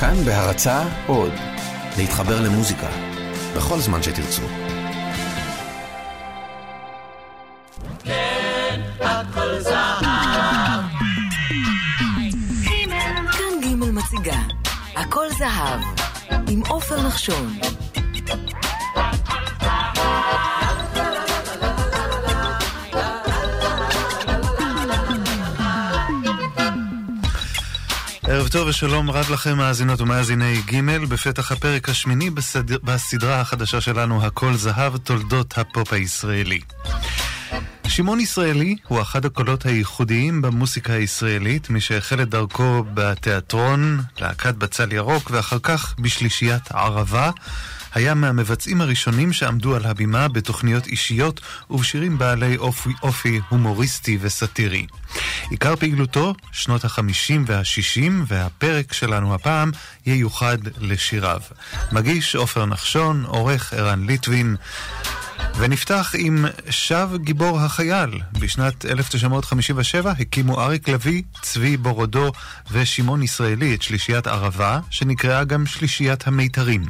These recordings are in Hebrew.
כאן בהרצה עוד, להתחבר למוזיקה, בכל זמן שתרצו. כן, הכל זהב. כאן ג' מציגה, הכל זהב, עם עופר נחשון. ערב טוב ושלום רב לכם מאזינות ומאזיני ג' בפתח הפרק השמיני בסדר, בסדרה החדשה שלנו הכל זהב תולדות הפופ הישראלי. שמעון ישראלי הוא אחד הקולות הייחודיים במוסיקה הישראלית, מי שהחל את דרכו בתיאטרון, להקת בצל ירוק, ואחר כך בשלישיית ערבה. היה מהמבצעים הראשונים שעמדו על הבימה בתוכניות אישיות ובשירים בעלי אופי, אופי הומוריסטי וסאטירי. עיקר פעילותו, שנות החמישים והשישים, והפרק שלנו הפעם ייוחד לשיריו. מגיש עופר נחשון, עורך ערן ליטבין. ונפתח עם שב גיבור החייל. בשנת 1957 הקימו אריק לביא, צבי בורודו ושמעון ישראלי את שלישיית ערבה, שנקראה גם שלישיית המיתרים.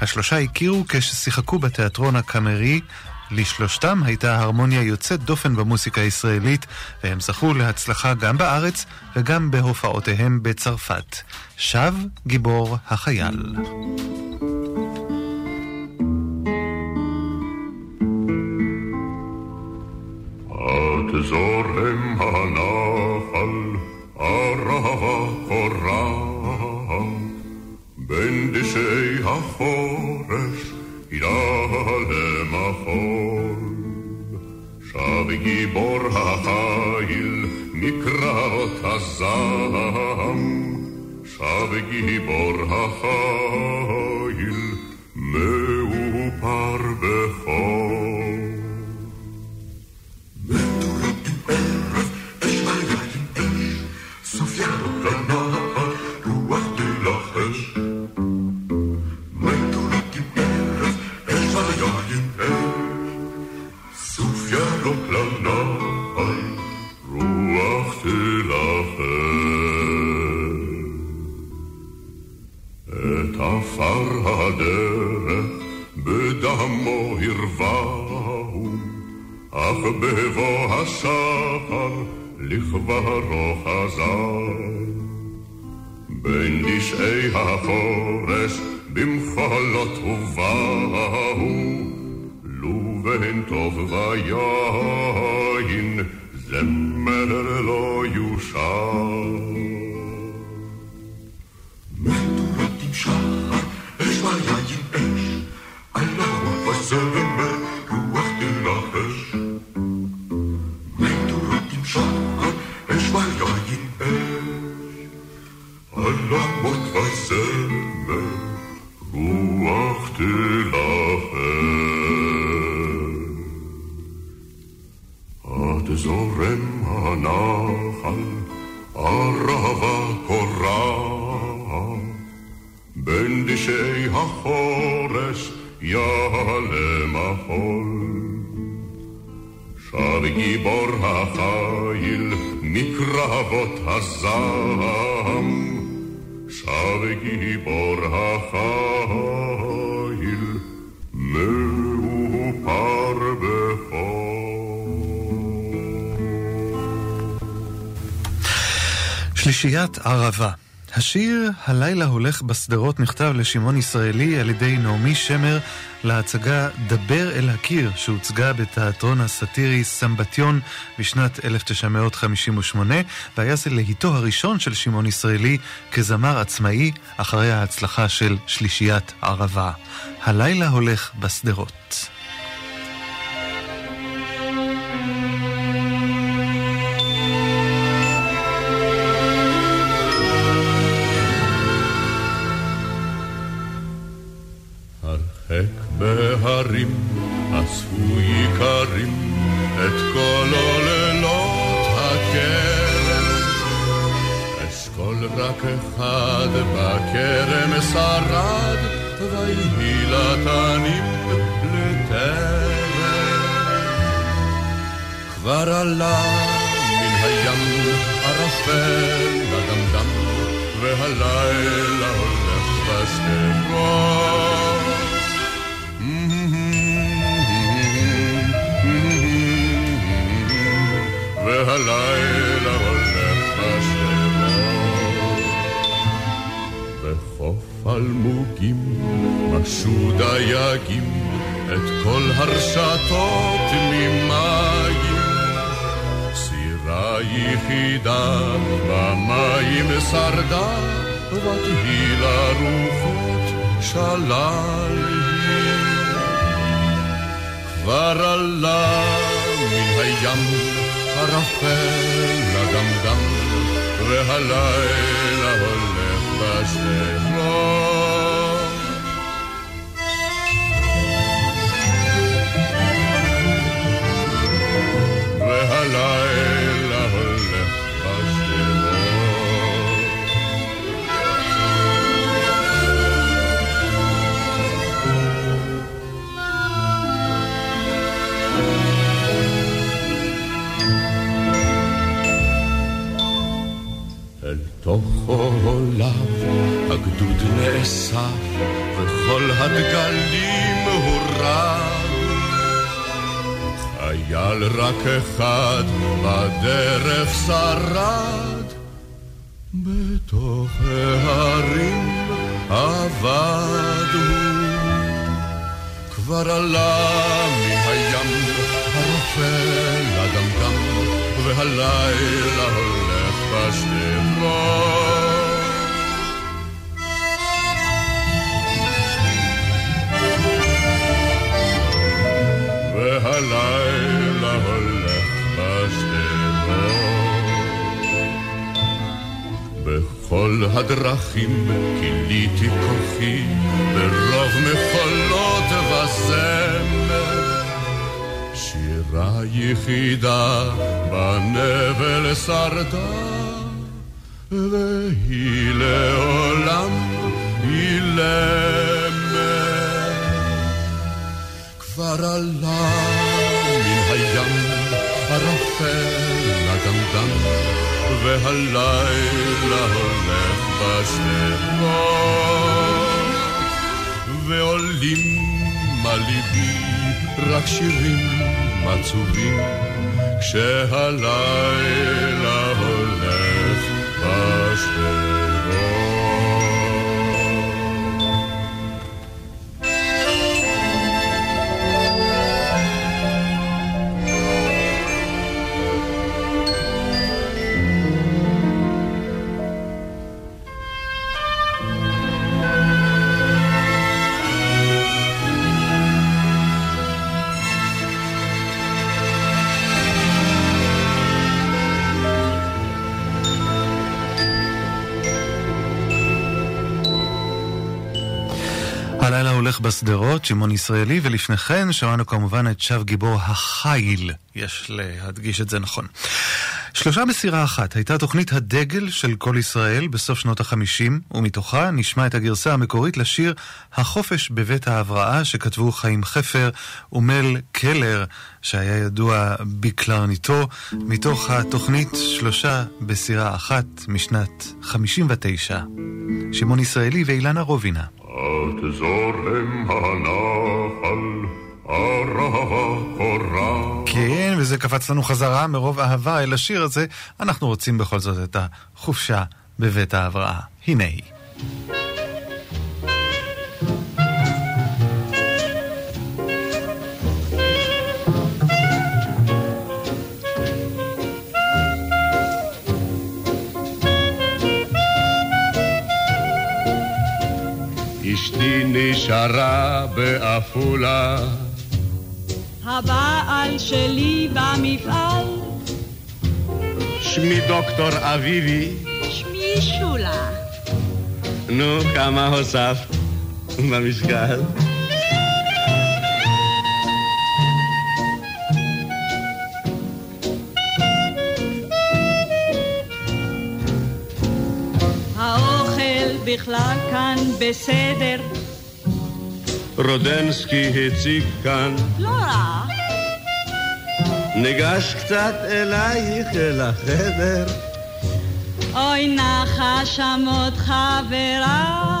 השלושה הכירו כששיחקו בתיאטרון הקאמרי לשלושתם הייתה הרמוניה יוצאת דופן במוסיקה הישראלית, והם זכו להצלחה גם בארץ וגם בהופעותיהם בצרפת. שב גיבור החייל. זורם הנחל, ערבה קורה, בין דשאי החורש, ידה למחול. שב גיבור החיל, מקראות הזעם, שב גיבור החיל, זורם הנחל, ערבה קורה. בין דשאי החורש יעלה מחול. שב גיבור החיל מקרבות הזעם, שב גיבור החיל שלישיית ערבה השיר "הלילה הולך בשדרות" נכתב לשמעון ישראלי על ידי נעמי שמר להצגה "דבר אל הקיר" שהוצגה בתיאטרון הסאטירי סמבטיון בשנת 1958 והיה זה להיטו הראשון של שמעון ישראלי כזמר עצמאי אחרי ההצלחה של שלישיית ערבה. הלילה הולך בשדרות. את כל עוללות הכרם. אשכול רק אחד בכרם שרד, ויהי לתנים לטרם. כבר עלה מן הים ערפל אדמדם, והלילה הולך בשדרות. אלמוגים משו דייגים את כל הרשתות ממים. סירה יחידה במים שרדה, ותהי לרוחות שללים. כבר עלה מן הים ערפל לדמדם, והלילה הולך בשדרות. והלילה עולב הגדוד נאסף וכל הדגלים הורד חייל רק אחד בדרך שרד, בתוך ההרים עבד הוא. כבר עלה מן הים הרופא לדמדם, והלילה הולך בשדרות. הדרכים כיליתי כוחי, ברוב מחולות וזמר. שירה יחידה בנבל שרדה, והיא לעולם אילמת. כבר עלה מן הים ערפל אגמדם, והלילה הולך בשדרות, ועולים על ליבי רק שירים עצובים, כשהלילה הולך בשדרות. הולך בשדרות, שמעון ישראלי, ולפני כן שמענו כמובן את שב גיבור החיל, יש להדגיש את זה נכון. שלושה בסירה אחת הייתה תוכנית הדגל של כל ישראל בסוף שנות החמישים, ומתוכה נשמע את הגרסה המקורית לשיר החופש בבית ההבראה שכתבו חיים חפר ומל קלר, שהיה ידוע בקלרניתו, מתוך התוכנית שלושה בסירה אחת משנת חמישים ותשע. שמעון ישראלי ואילנה רובינה. את זורם הנחל. כן, וזה קפץ לנו חזרה מרוב אהבה אל השיר הזה, אנחנו רוצים בכל זאת את החופשה בבית ההבראה. הנה היא. אשתי נשארה בעפולה, הבעל שלי במפעל, שמי דוקטור אביבי, שמי שולה. נו, כמה הוספת במשקל? בכלל כאן בסדר, רודנסקי הציג כאן, לא רע. ניגש קצת אלייך אל החדר, אוי נחה שם עוד חברה.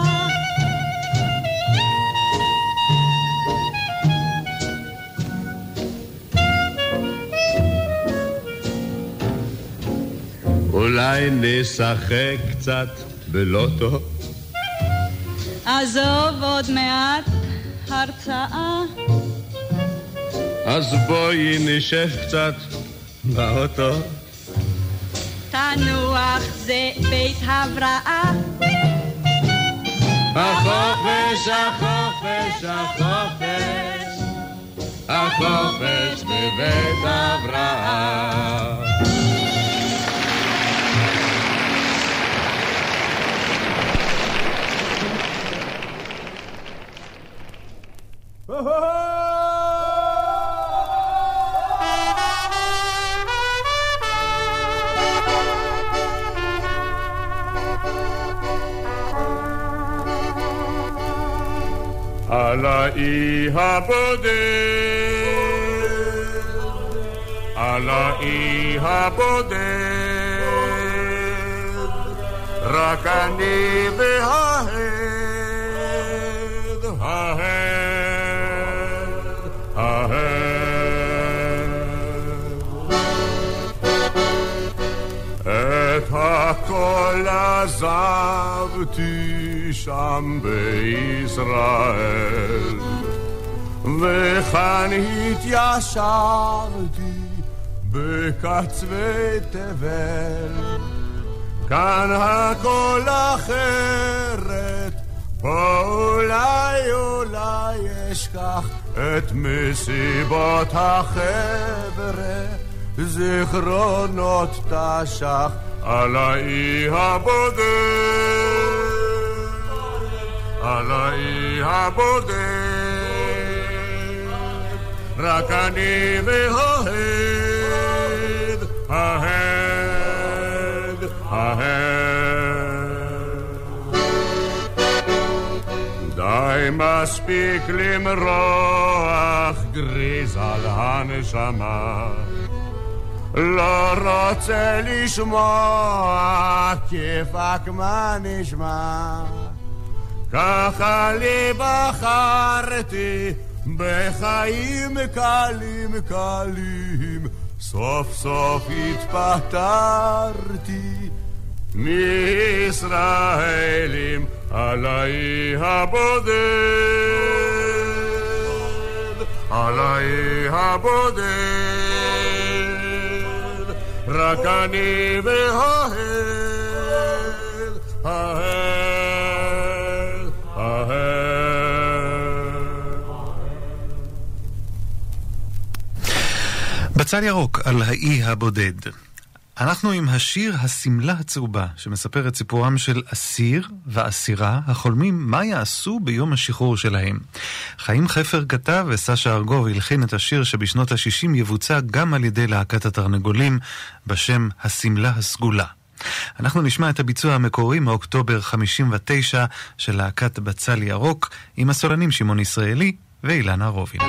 אולי נשחק קצת בלוטו? עזוב עוד מעט הרצאה. אז בואי נשב קצת באוטו. תנוח זה בית הבראה. החופש, החופש, החופש, החופש בבית הבראה. על האי הבודד, על האי הבודד, רק אני וההד, הכל עזבתי שם בישראל, וכאן התיישרתי בקצווי תבל. כאן הכל אחרת, פה אולי אולי אשכח את מסיבות החבר'ה, זיכרונות תש"ח על האי הבודד. על האי הבודד, רק אני וההד, ההד, ההד. די מספיק למרוח גריז על הנשמה. לא רוצה לשמוע כיפק מה נשמע. ככה לי בחרתי בחיים קלים קלים סוף סוף רק אני וההד ההד בצל ירוק על האי הבודד. אנחנו עם השיר השמלה הצהובה, שמספר את סיפורם של אסיר ואסירה החולמים מה יעשו ביום השחרור שלהם. חיים חפר כתב וסשה ארגוב הלחין את השיר שבשנות ה-60 יבוצע גם על ידי להקת התרנגולים בשם השמלה הסגולה. אנחנו נשמע את הביצוע המקורי מאוקטובר 59 של להקת בצל ירוק עם הסולנים שמעון ישראלי ואילנה רובין.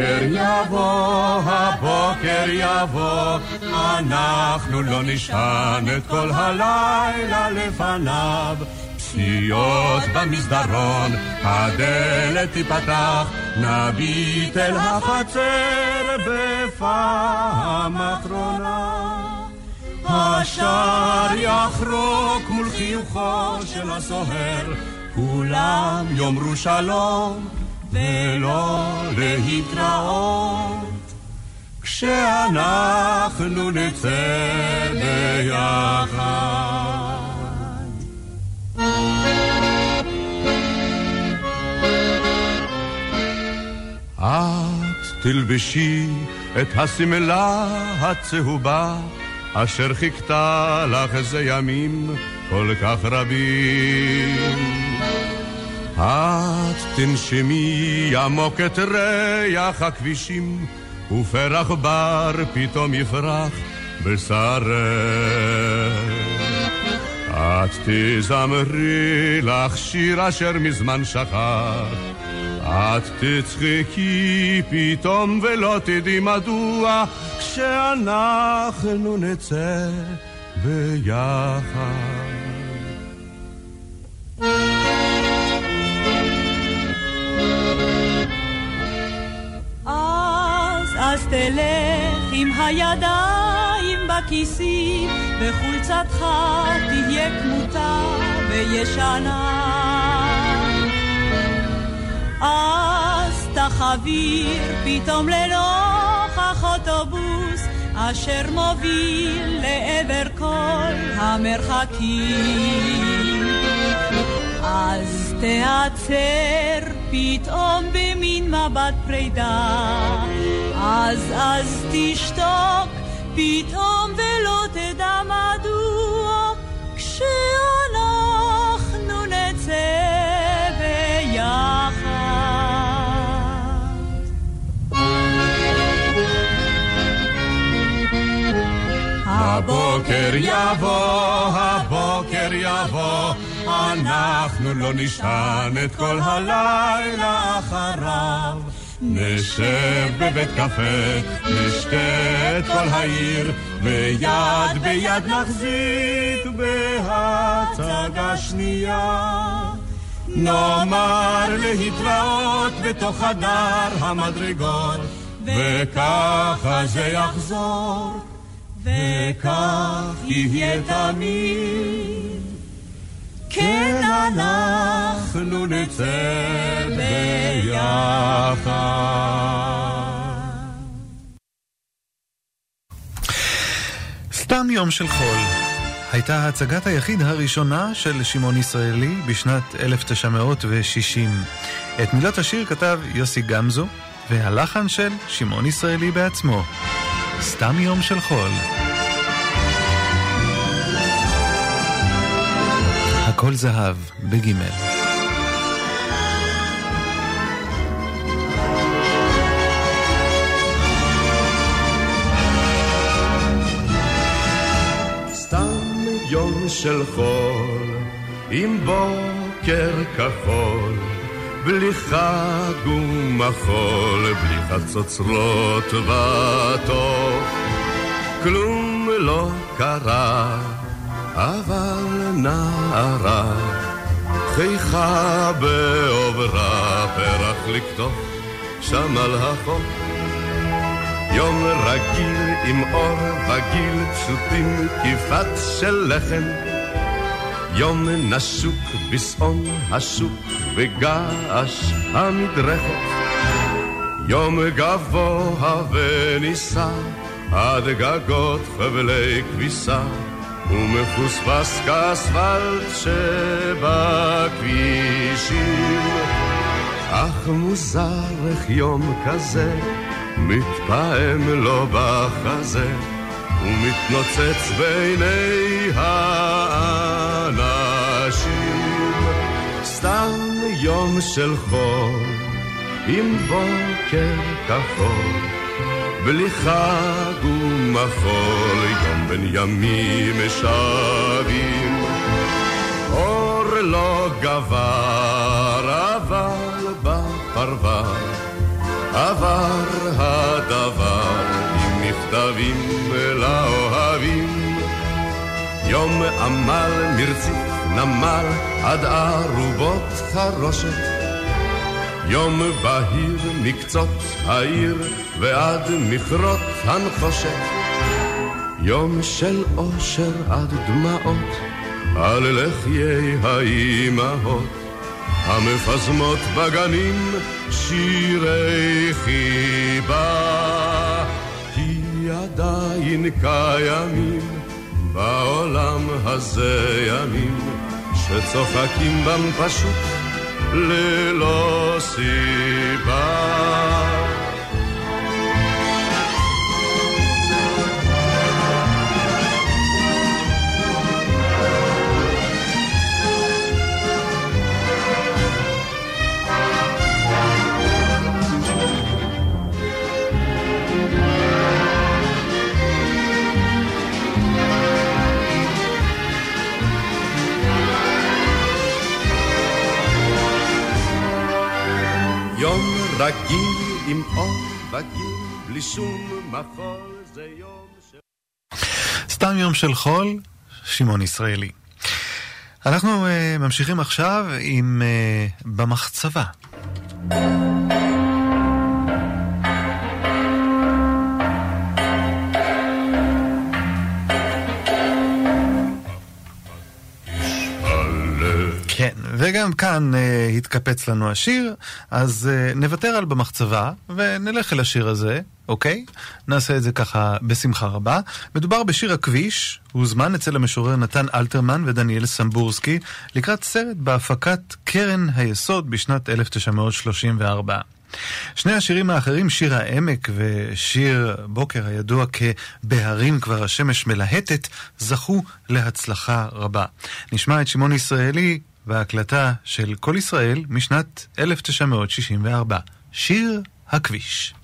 הבוקר יבוא, הבוקר יבוא, אנחנו לא נשען את כל הלילה לפניו. פסיעות במסדרון, הדלת תיפתח, נביט אל החצר בפעם אחרונה. השער יחרוק מול חיוכו של הסוהר, כולם יאמרו שלום ולא להתראות. כשאנחנו נצא ביחד. את תלבשי את השמלה הצהובה אשר חיכתה לך איזה ימים כל כך רבים. את תנשמי עמוק את ריח הכבישים ופרח בר פתאום יפרח בשרך. את תזמרי לך שיר אשר מזמן שכח את תצחקי פתאום ולא תדעי מדוע כשאנחנו נצא ביחד. אז, תלך עם הידיים בכיסים, וחולצתך תהיה כמותה וישנה. אז תחביר פתאום לנוכח אוטובוס אשר מוביל לעבר כל המרחקים. אז תעצר פתאום במין מבט פרידה, אז אז תשתוק פתאום ולא תדע מדוע כשאנחנו נצא ביחד. הבוקר יבוא, הבוקר יבוא, אנחנו לא נשען את כל הלילה אחריו. נשב בבית קפה, נשתה את כל העיר, ויד ביד נחזיק בהצגה שנייה. נאמר להתראות בתוך חדר המדרגות, וככה זה יחזור, וכך יהיה תמיד. כן אנחנו נצא ביחד. סתם יום של חול. הייתה הצגת היחיד הראשונה של שמעון ישראלי בשנת 1960. את מילות השיר כתב יוסי גמזו, והלחן של שמעון ישראלי בעצמו. סתם יום של חול. הכל זהב, בגימל. יום של חול, עם בוקר כחול, בלי חג ומחול, בלי חצוצרות וטוב. כלום לא קרה, אבל נערה, חייכה בעוברה, פרח לקטוף שם על החוף. יום רגיל עם אור וגיל פשוטים, כיפת של לחם. יום נשוק בשעון השוק וגעש המדרכת. יום גבוה ונישא עד גגות חבלי כביסה, ומפוספס כאספלט שבכבישים. אך מוזר איך יום כזה מתפעם לו בחזה ומתנוצץ בעיני האנשים. סתם יום של חול עם בוקר כחול בלי חג ומחול, יום בין ימים שבים. אור לא גבר, אבל בפרבר עבר הדבר עם מכתבים לאוהבים. יום עמל מרציף נמל עד ארובות חרושת. יום בהיר מקצות העיר ועד מכרות הנחושת. יום של אושר עד דמעות על לחיי האימהות. המפזמות בגנים שירי חיבה, כי עדיין קיימים בעולם הזה ימים שצוחקים בם פשוט ללא סיבה. רגיל עם אור וגיל, בלי שום מחול, זה יום של... סתם יום של חול, שמעון ישראלי. אנחנו uh, ממשיכים עכשיו עם uh, במחצבה. כן, וגם כאן uh, התקפץ לנו השיר, אז uh, נוותר על במחצבה ונלך אל השיר הזה, אוקיי? נעשה את זה ככה בשמחה רבה. מדובר בשיר הכביש, הוזמן אצל המשורר נתן אלתרמן ודניאל סמבורסקי לקראת סרט בהפקת קרן היסוד בשנת 1934. שני השירים האחרים, שיר העמק ושיר בוקר הידוע כ"בהרים כבר השמש מלהטת", זכו להצלחה רבה. נשמע את שמעון ישראלי בהקלטה של כל ישראל משנת 1964, שיר הכביש.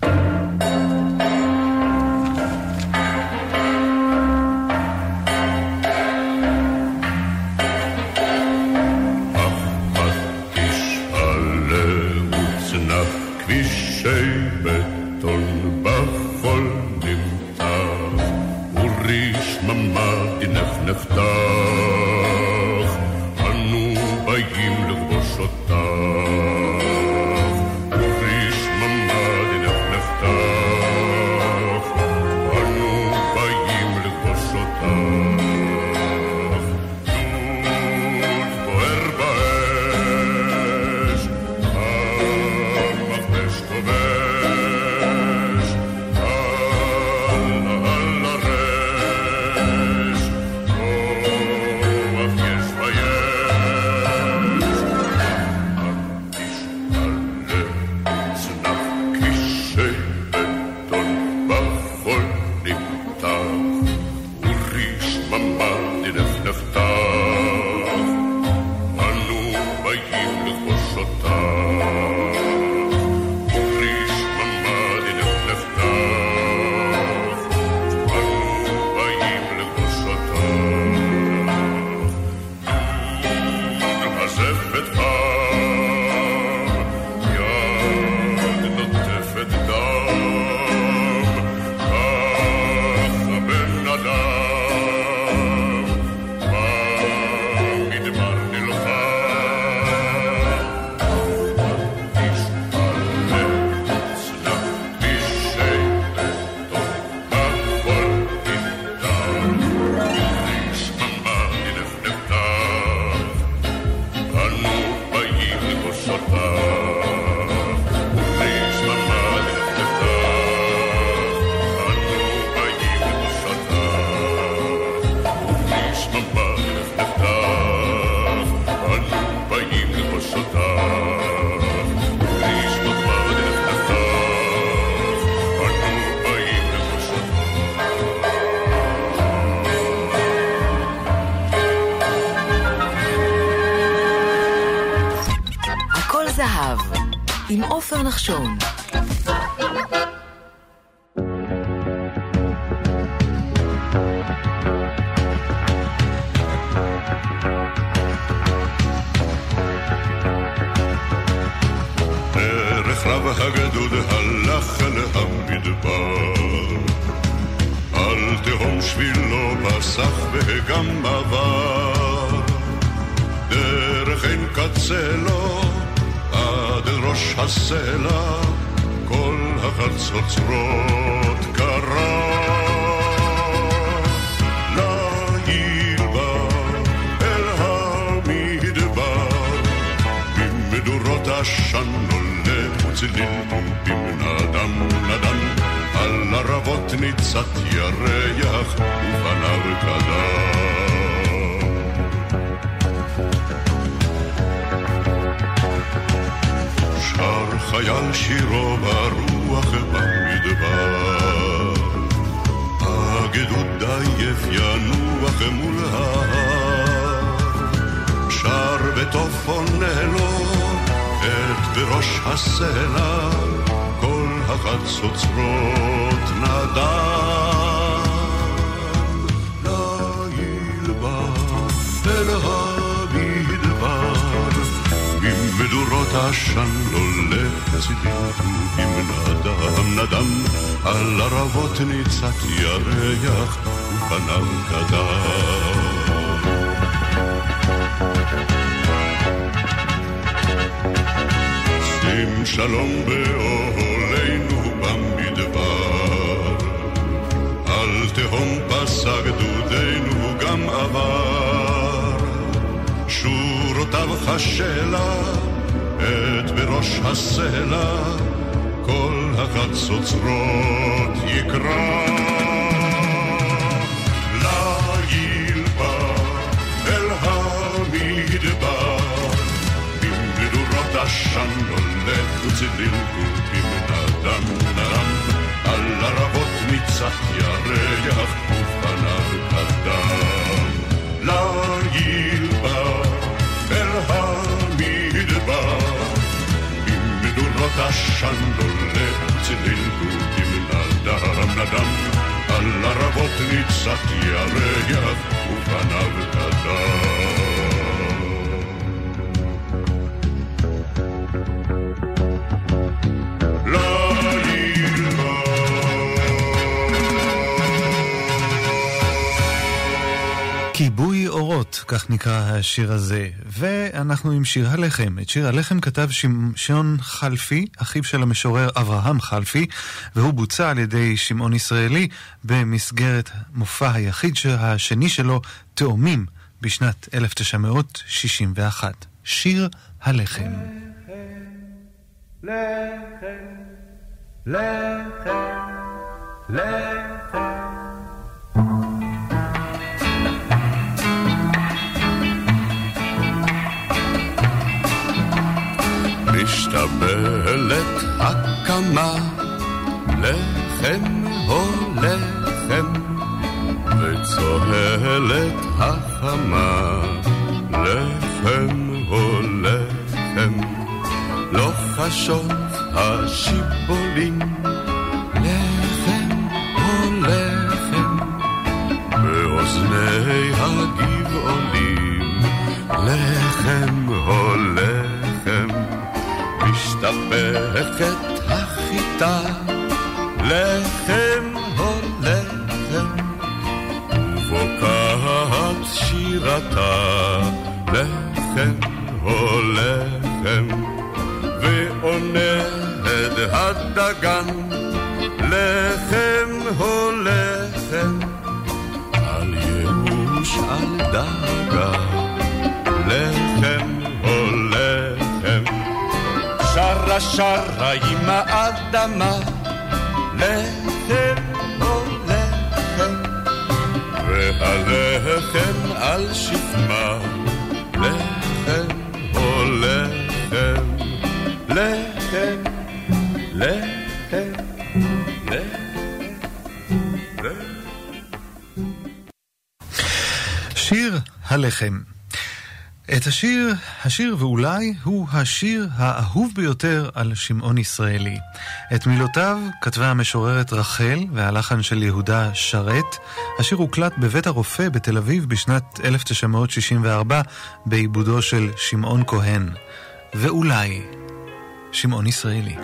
הגדוד הלך אל המדבר. על תהום שבילו פסח וגם עבר. דרך אין קצה לו עד אל ראש הסלע כל החצוצרות קרה. לעיר אל המדבר ממדורות עשן וצליל פומפים נדם על ערבות ניצת ירח ופניו קדם שר חייל שירו ברוח במדבר. הגדוד עייף ינוח מול בראש הסלע כל החצוצרות נדם ליל בא אל המדבר עם מדורות עשן עולה לצידי עם נדם. נדם על ערבות ניצת ירח ופניו קדם שים שלום באוהלינו במדבר. על תהום פסק דודנו גם עבר. שורותיו חשלה את בראש הסלע כל החצוצרות יקרא. עשן עולה וצליל גובים נדם נדם על ערבות ניצת ירח ופניו קדם ליל בא אל המדבר עם מדורות עשן עולה וצליל גובים נדם נדם על ערבות ניצת ירח ופניו קדם כך נקרא השיר הזה. ואנחנו עם שיר הלחם. את שיר הלחם כתב שמשון חלפי, אחיו של המשורר אברהם חלפי, והוא בוצע על ידי שמעון ישראלי במסגרת מופע היחיד השני שלו, תאומים, בשנת 1961. שיר הלחם. לחם, לחם, לחם. משתבלת הקמה, לחם הו לחם, וצוהלת החמה, לחם הו לחם, לוחשות השיבולים, לחם הו לחם, באוזני הגבעולים, לחם הו לחם. משתפכת החיטה, לחם הו לחם, ובוקעת שירתה, לחם הו לחם, ועונד הדגן, לחם הו שרה עם האדמה, לחם או לחם, והלחם על שכמה, לחם או לחם, לחם, לחם, שיר הלחם את השיר, השיר ואולי הוא השיר האהוב ביותר על שמעון ישראלי. את מילותיו כתבה המשוררת רחל והלחן של יהודה שרת. השיר הוקלט בבית הרופא בתל אביב בשנת 1964 בעיבודו של שמעון כהן. ואולי, שמעון ישראלי.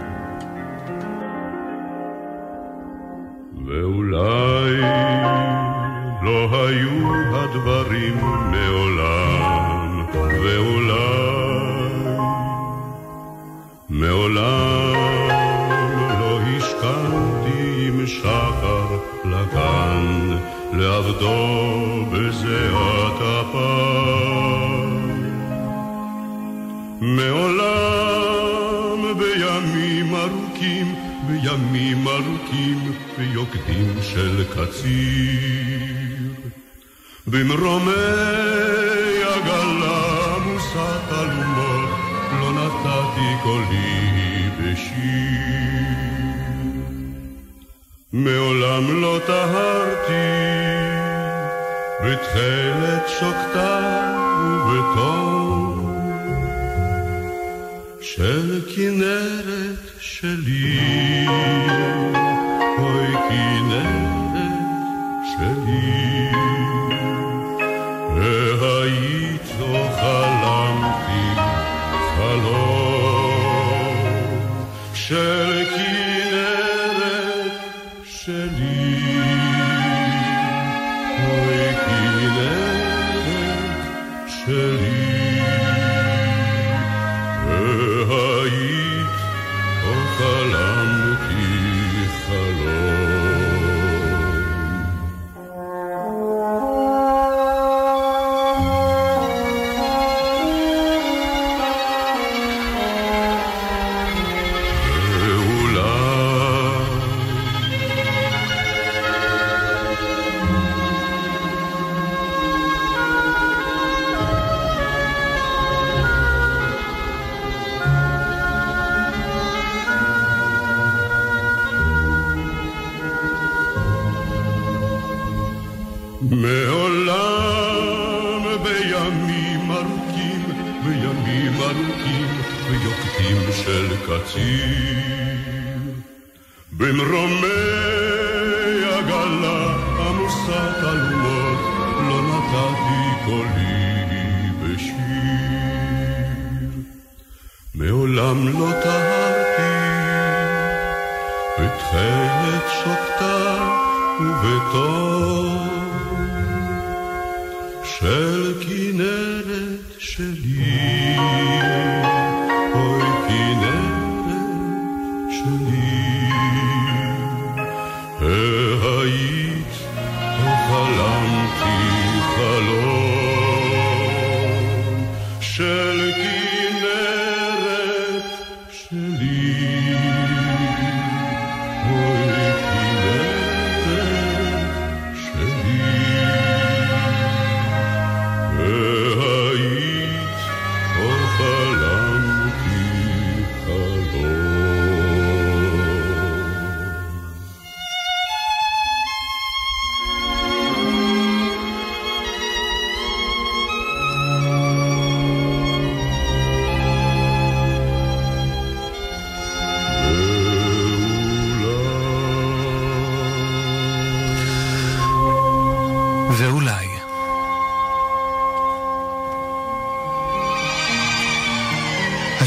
ואולי לא היו הדברים מעולם לעבדו בזיעת אפיים. מעולם בימים ארוכים, בימים ארוכים, ביוקדים של קציר. במרומי עגלה מושא תלומות, לא נתתי קולי בשיר. מעולם לא טהרתי בתכלת שוקתה ובתום של כנרת שלי,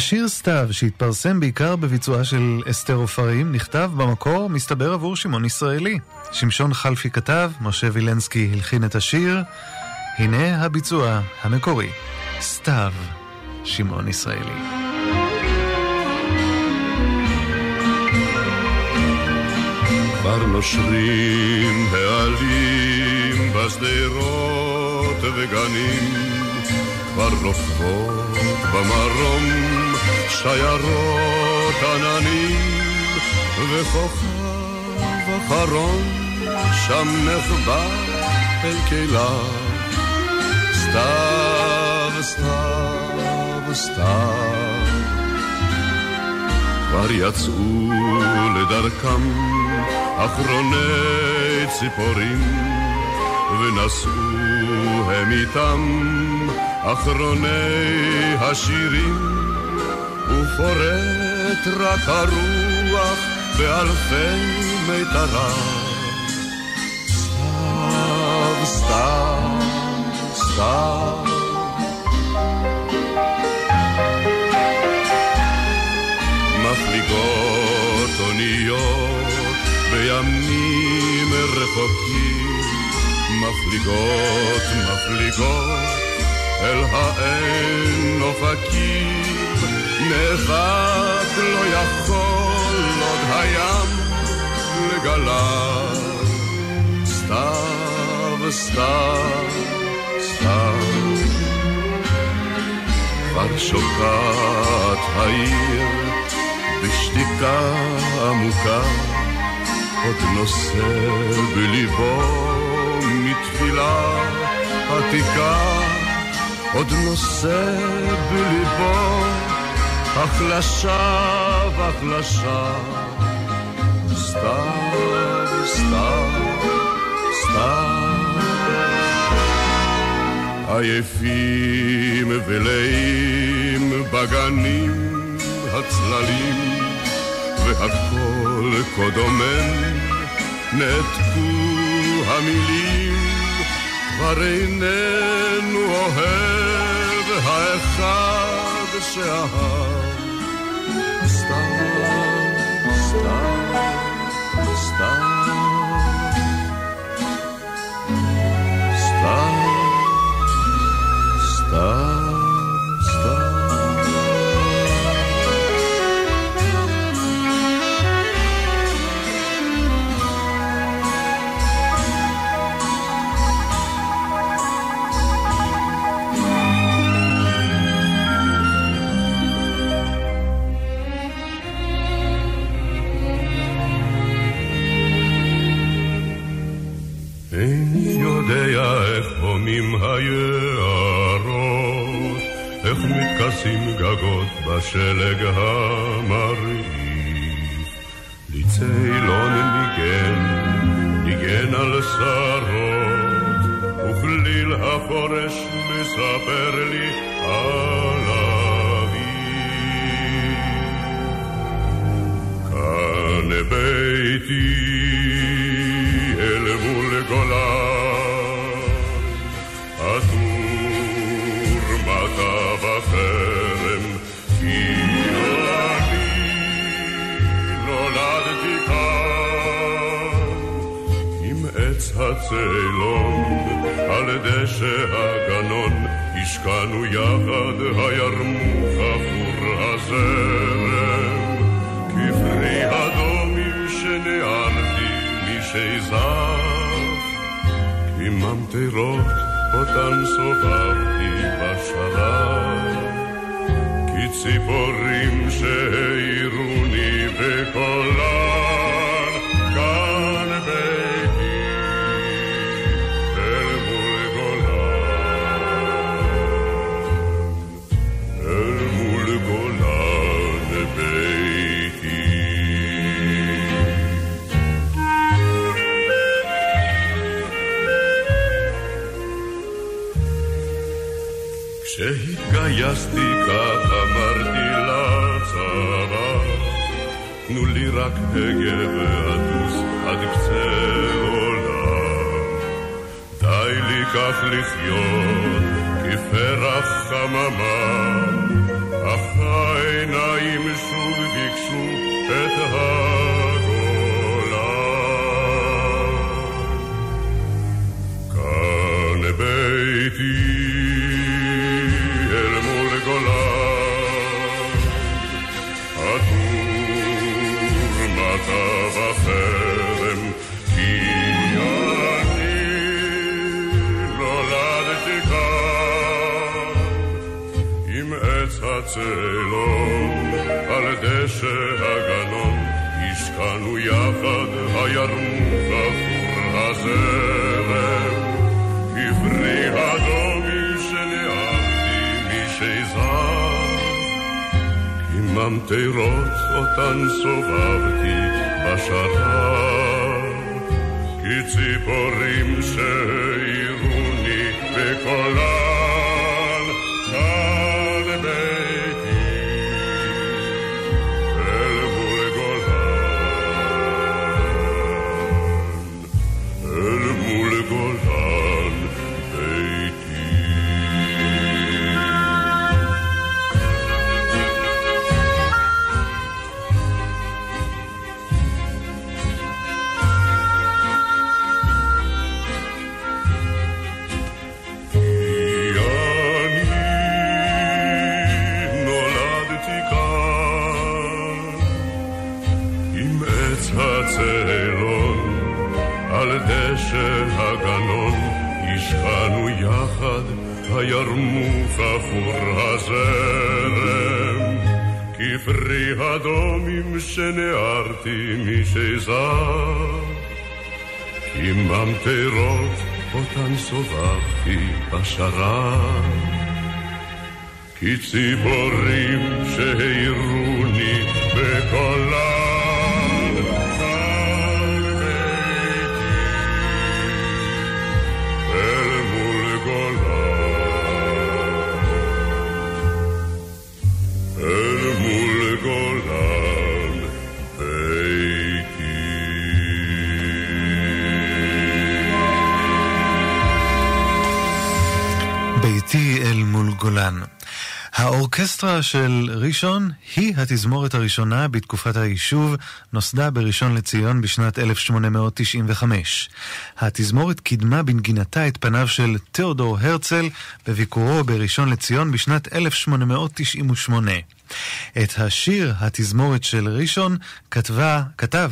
השיר סתיו, שהתפרסם בעיקר בביצועה של אסתר עופרים, נכתב במקור, מסתבר עבור שמעון ישראלי. שמשון חלפי כתב, משה וילנסקי הלחין את השיר. הנה הביצוע המקורי, סתיו, שמעון ישראלי. כבר נושרים העלים בשדרות וגנים, כבר רוכבות במרום שיירות עננים, וכוכב אחרון שם נחבא אל כליו. סתיו, סתיו, סתיו. כבר יצאו לדרכם אחרוני ציפורים, ונשאו הם איתם אחרוני השירים, ופורט רק הרוח באלפי מיתריו. סתיו, סתיו, סתיו. מפליגות אוניות בימים רחוקים, מפליגות, מפליגות אל האין אופקים, נאבק לא יכול עוד הים לגליו. סתיו, סתיו, סתיו כבר שוקעת העיר בשתיקה עמוקה, עוד נושא בליבו מתפילה עתיקה, עוד נושא בליבו החלשה והחלשה. סתיו, סתיו, סתיו. עייפים ולאים בגנים הצללים, והכל כה דומם, נעתקו המילים, כבר איננו אוהב האחד שאהב. סתיו, סתיו, סתיו. סתיו, סתיו, סתיו. אין יודע איך הומים היערות, איך מתכסים גגות בשלג המרעיף. לצילון לא ניגן, ניגן על שרות, וכליל החורש מספר לי על אביב. כאן ביתי עץ הצאלון על דשא הגנון השקענו יחד הירמוך עבור הזרם. כפרי אדומים שנערתי משזף כממטרות אותן סובבתי בשרב כציפורים שהעירוני בקולן כשהתגייסתי כך אמרתי לצבא תנו לי רק הגה ואטוס עד קצה עולם די לי כך לחיות כפרח חממה אך העיניים שוב הצאלון על דשא הגנון, השקענו יחד הירמוך עבור הזרם. כפרי אדומים שנערתי משזר, כממטרות אותן סובבתי בשרב, כציפורים שהעירוני בקולן, הירמוך עבור הזרם כפרי אדומים שנערתי משזר. כממטרות אותן סובבתי בשרב כציפורים שהעירוני בקולן האורקסטרה של ראשון היא התזמורת הראשונה בתקופת היישוב, נוסדה בראשון לציון בשנת 1895. התזמורת קידמה בנגינתה את פניו של תיאודור הרצל בביקורו בראשון לציון בשנת 1898. את השיר התזמורת של ראשון כתבה, כתב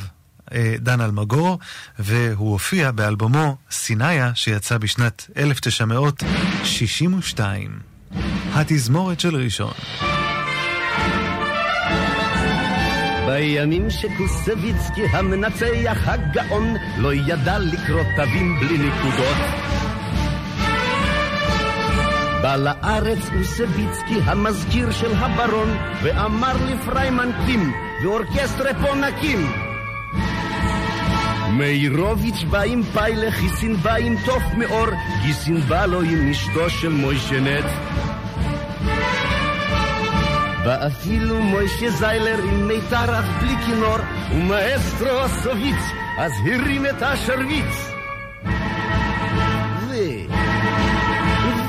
אה, דן אלמגור, והוא הופיע באלבומו סיניה שיצא בשנת 1962. התזמורת של ראשון. בימים שקוסביצקי המנצח הגאון לא ידע לקרוא תווים בלי נקודות בא לארץ אוסביצקי המזכיר של הברון ואמר לפריימן קים ואורקסטרה פה נקים מאירוביץ' בא עם פיילה, חיסין בא עם תוף מאור, גיסין בא לו עם אשתו של מוישנט. בא אפילו מוישה זיילר עם מיתר אך בלי כינור, ומאסטרו הסוביץ, אז הרים את השרביץ. ו...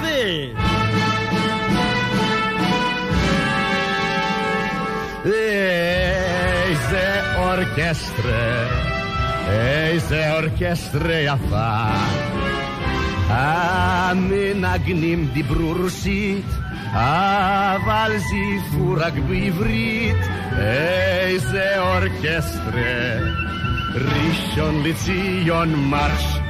ו... איזה אורקסטרה, איזה אורקסטרה יפה. המנגנים דיברו רוסית, אבל זיפו רק בעברית. איזה אורקסטרה, ראשון לציון מרש.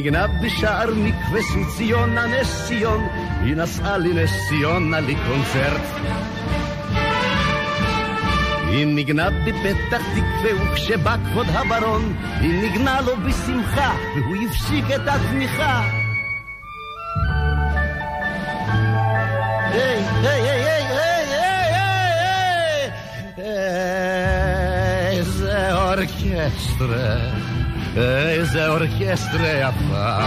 ניגנה בשער מקווה ציונה נס ציון, היא נסעה לנס ציונה לקונצרט. היא ניגנה בפתח תקווה, וכשבא כבוד הברון, היא ניגנה לו בשמחה, והוא הפסיק את התמיכה. היי, היי, היי, היי, היי, היי, איזה אורקסטרה, איזה אורקסטרה יפה.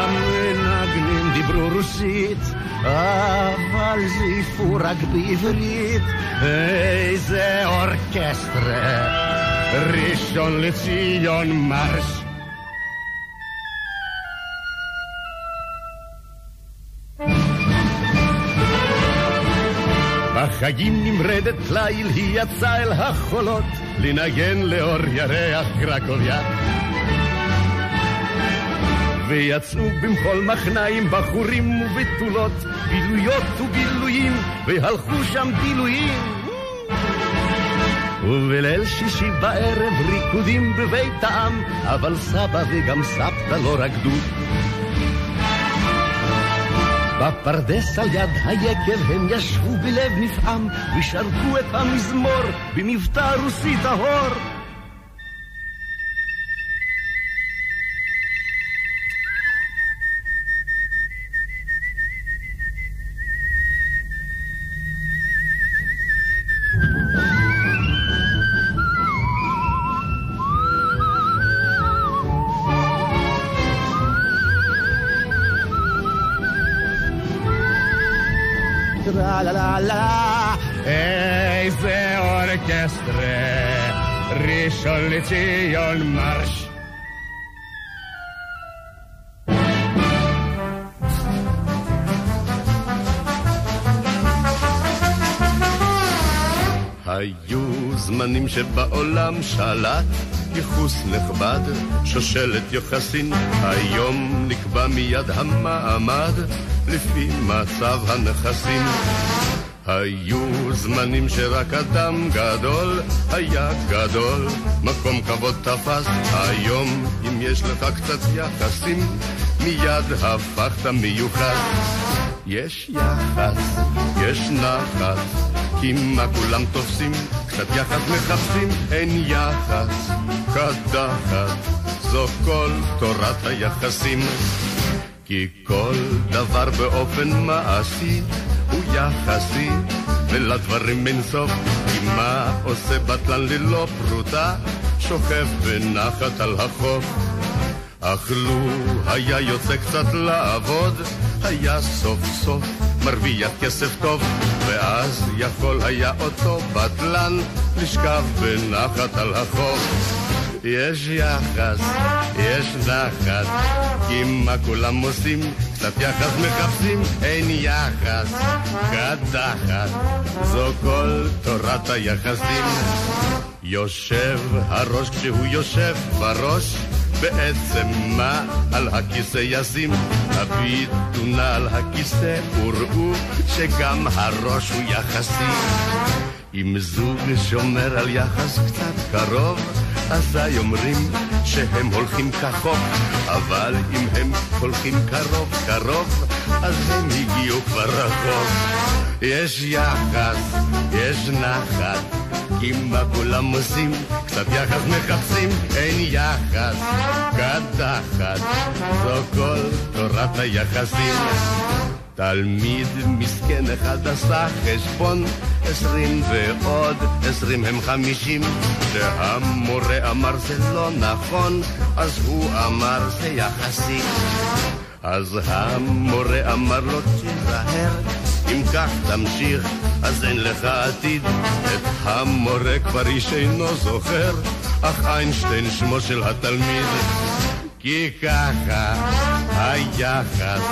המנגנים דיברו רוסית, אבל זייפו רק בעברית. איזה אורקסטרה, ראשון לציון בחגים נמרדת ליל, היא יצאה אל החולות, לנגן לאור ירח קרקוביה. ויצאו במחול מחניים בחורים ובתולות, בילויות ובילויים, והלכו שם בילויים. ובליל שישי בערב ריקודים בבית העם, אבל סבא וגם סבתא לא רקדו. בפרדס על יד היקב הם ישבו בלב נפעם, ושרקו את המזמור במבטא רוסי טהור. לציון מרש. היו זמנים שבעולם שלט ייחוס נכבד, שושלת יוחסין, היום נקבע מיד המעמד לפי מצב הנכסים. היו זמנים שרק אדם גדול היה גדול, מקום כבוד תפס. היום, אם יש לך קצת יחסים, מיד הפכת מיוחד. יש יחס, יש נחת, כי מה כולם תופסים, קצת יחס מחפשים, אין יחס, קדחת, זו כל תורת היחסים. כי כל דבר באופן מעשי יחסי, ולדברים אין סוף. כי מה עושה בטלן ללא פרוטה, שוכב בנחת על החוף. אך לו היה יוצא קצת לעבוד, היה סוף סוף מרוויח כסף טוב, ואז יכול היה אותו בטלן לשכב בנחת על החוף. יש יחס, יש נחת, כי מה כולם עושים? קצת יחס מחפשים, אין יחס, קדחת, זו כל תורת היחסים. יושב הראש כשהוא יושב בראש, בעצם מה על הכיסא ישים? הביטו נא על הכיסא וראו שגם הראש הוא יחסי. אם זוג שומר על יחס קצת קרוב, אזי אומרים שהם הולכים כחוק, אבל אם הם הולכים קרוב קרוב, אז הם הגיעו כבר רחוק. יש יחס, יש נחת, כי מה כולם עושים? קצת יחס מחפשים, אין יחס, קדחת, זו כל תורת היחסים. תלמיד מסכן אחד עשה חשבון עשרים ועוד עשרים הם חמישים כשהמורה אמר זה לא נכון אז הוא אמר זה יחסי אז המורה אמר לו תיזהר אם כך תמשיך אז אין לך עתיד. את המורה כבר איש אינו זוכר. אך איינשטיין שמו של התלמיד. כי ככה היחס.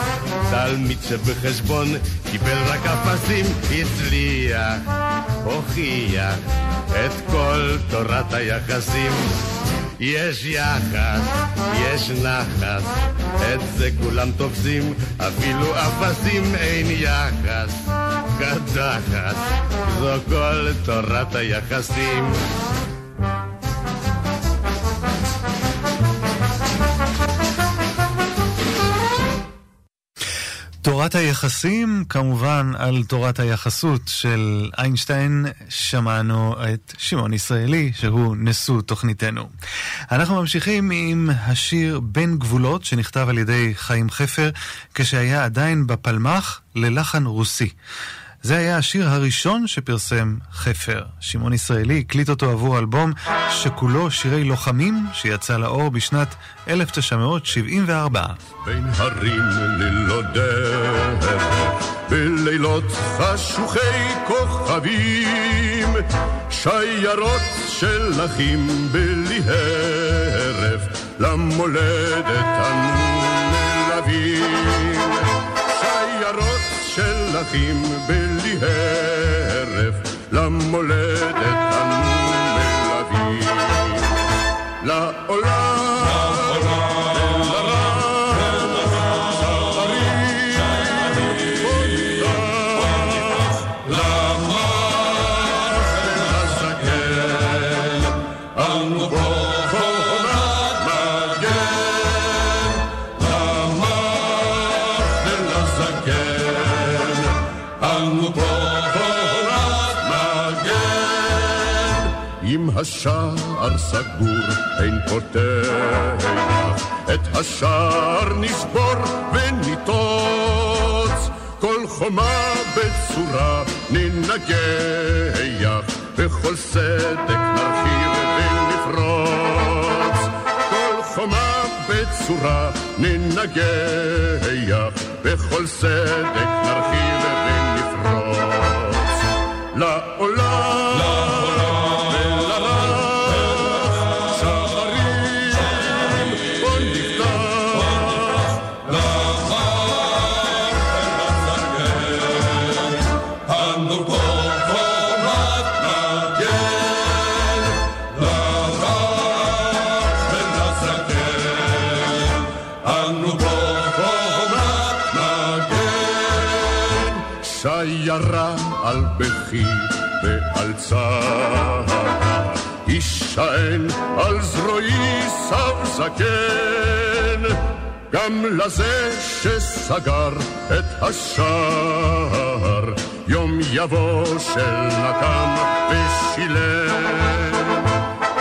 תלמיד שבחשבון קיבל רק אפסים. הצליח, הוכיח את כל תורת היחסים. יש יחס, יש נחס, את זה כולם תופסים, אפילו אפסים אין יחס, קדחת, זו כל תורת היחסים. תורת היחסים, כמובן על תורת היחסות של איינשטיין, שמענו את שמעון ישראלי, שהוא נשוא תוכניתנו. אנחנו ממשיכים עם השיר בין גבולות, שנכתב על ידי חיים חפר, כשהיה עדיין בפלמ"ח ללחן רוסי. זה היה השיר הראשון שפרסם חפר. שמעון ישראלי הקליט אותו עבור אלבום שכולו שירי לוחמים, שיצא לאור בשנת 1974. בין הרים ללא דרך, בלילות חשוכי כוכבים, שיירות של אחים בלי הרף, למולדת אנו נלווים. שיירות של אחים בלי הרף, למולדת אנו מלווים. לעולם השער סגור, אין פותח, את השער נסגור וניטוץ, כל חומה בצורה ננגח, בכל סדק נרחיב ונפרוץ. כל חומה בצורה ננגח, בכל סדק נרחיב ונפרוץ. על בכי ועל צער, יישען על זרועי סב זקן, גם לזה שסגר את השער, יום יבוא של נקם ושילם.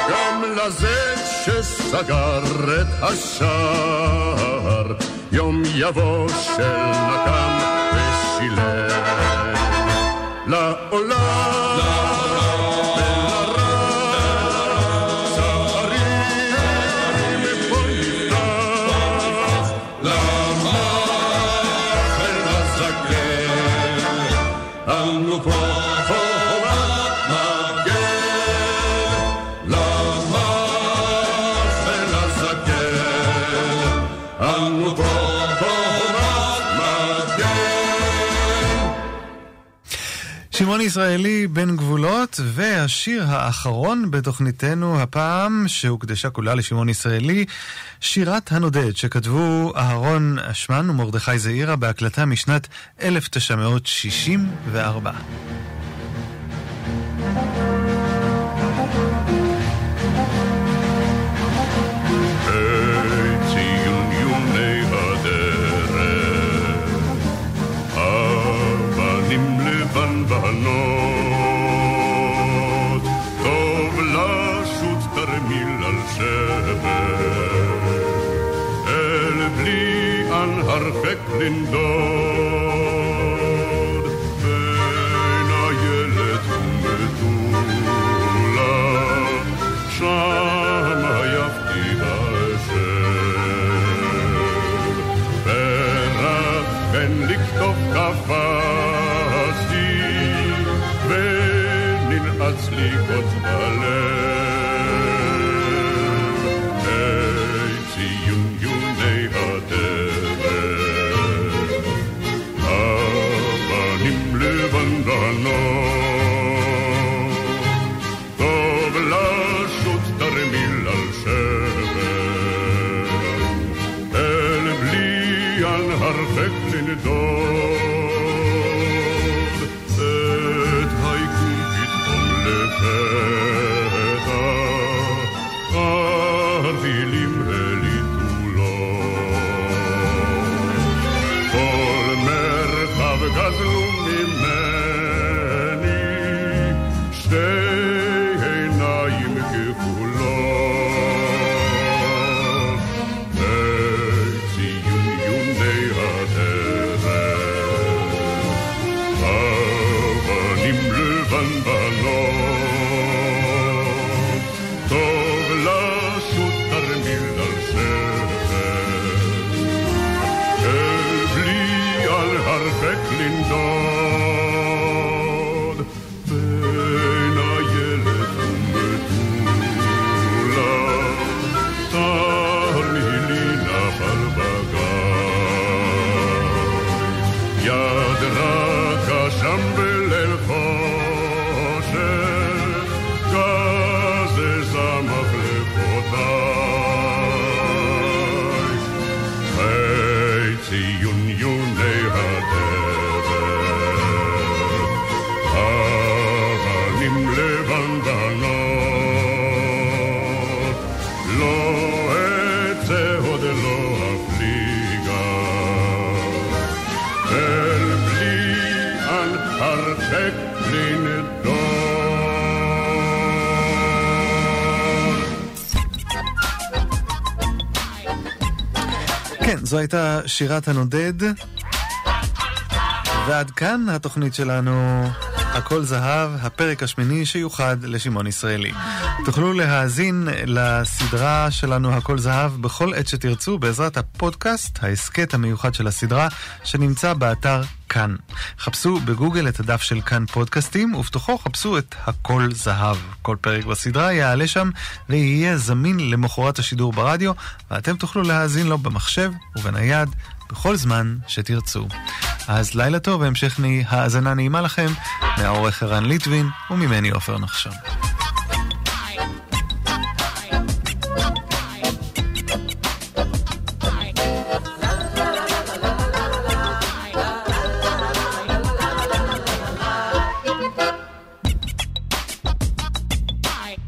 גם לזה שסגר את השער, יום יבוא של נקם ושילם. לעולם, ישראלי בין גבולות, והשיר האחרון בתוכניתנו הפעם, שהוקדשה כולה לשמעון ישראלי, שירת הנודד, שכתבו אהרון אשמן ומרדכי זעירה בהקלטה משנת 1964. in those. זו הייתה שירת הנודד. ועד כאן התוכנית שלנו, הכל זהב, הפרק השמיני שיוחד לשמעון ישראלי. תוכלו להאזין לסדרה שלנו הכל זהב בכל עת שתרצו בעזרת הפודקאסט, ההסכת המיוחד של הסדרה, שנמצא באתר כאן. חפשו בגוגל את הדף של כאן פודקאסטים, ובתוכו חפשו את הכל זהב. כל פרק בסדרה יעלה שם ויהיה זמין למחרת השידור ברדיו, ואתם תוכלו להאזין לו במחשב ובנייד. בכל זמן שתרצו. אז לילה טוב והמשך האזנה נעימה לכם מהעורך ערן ליטבין וממני עופר נחשון.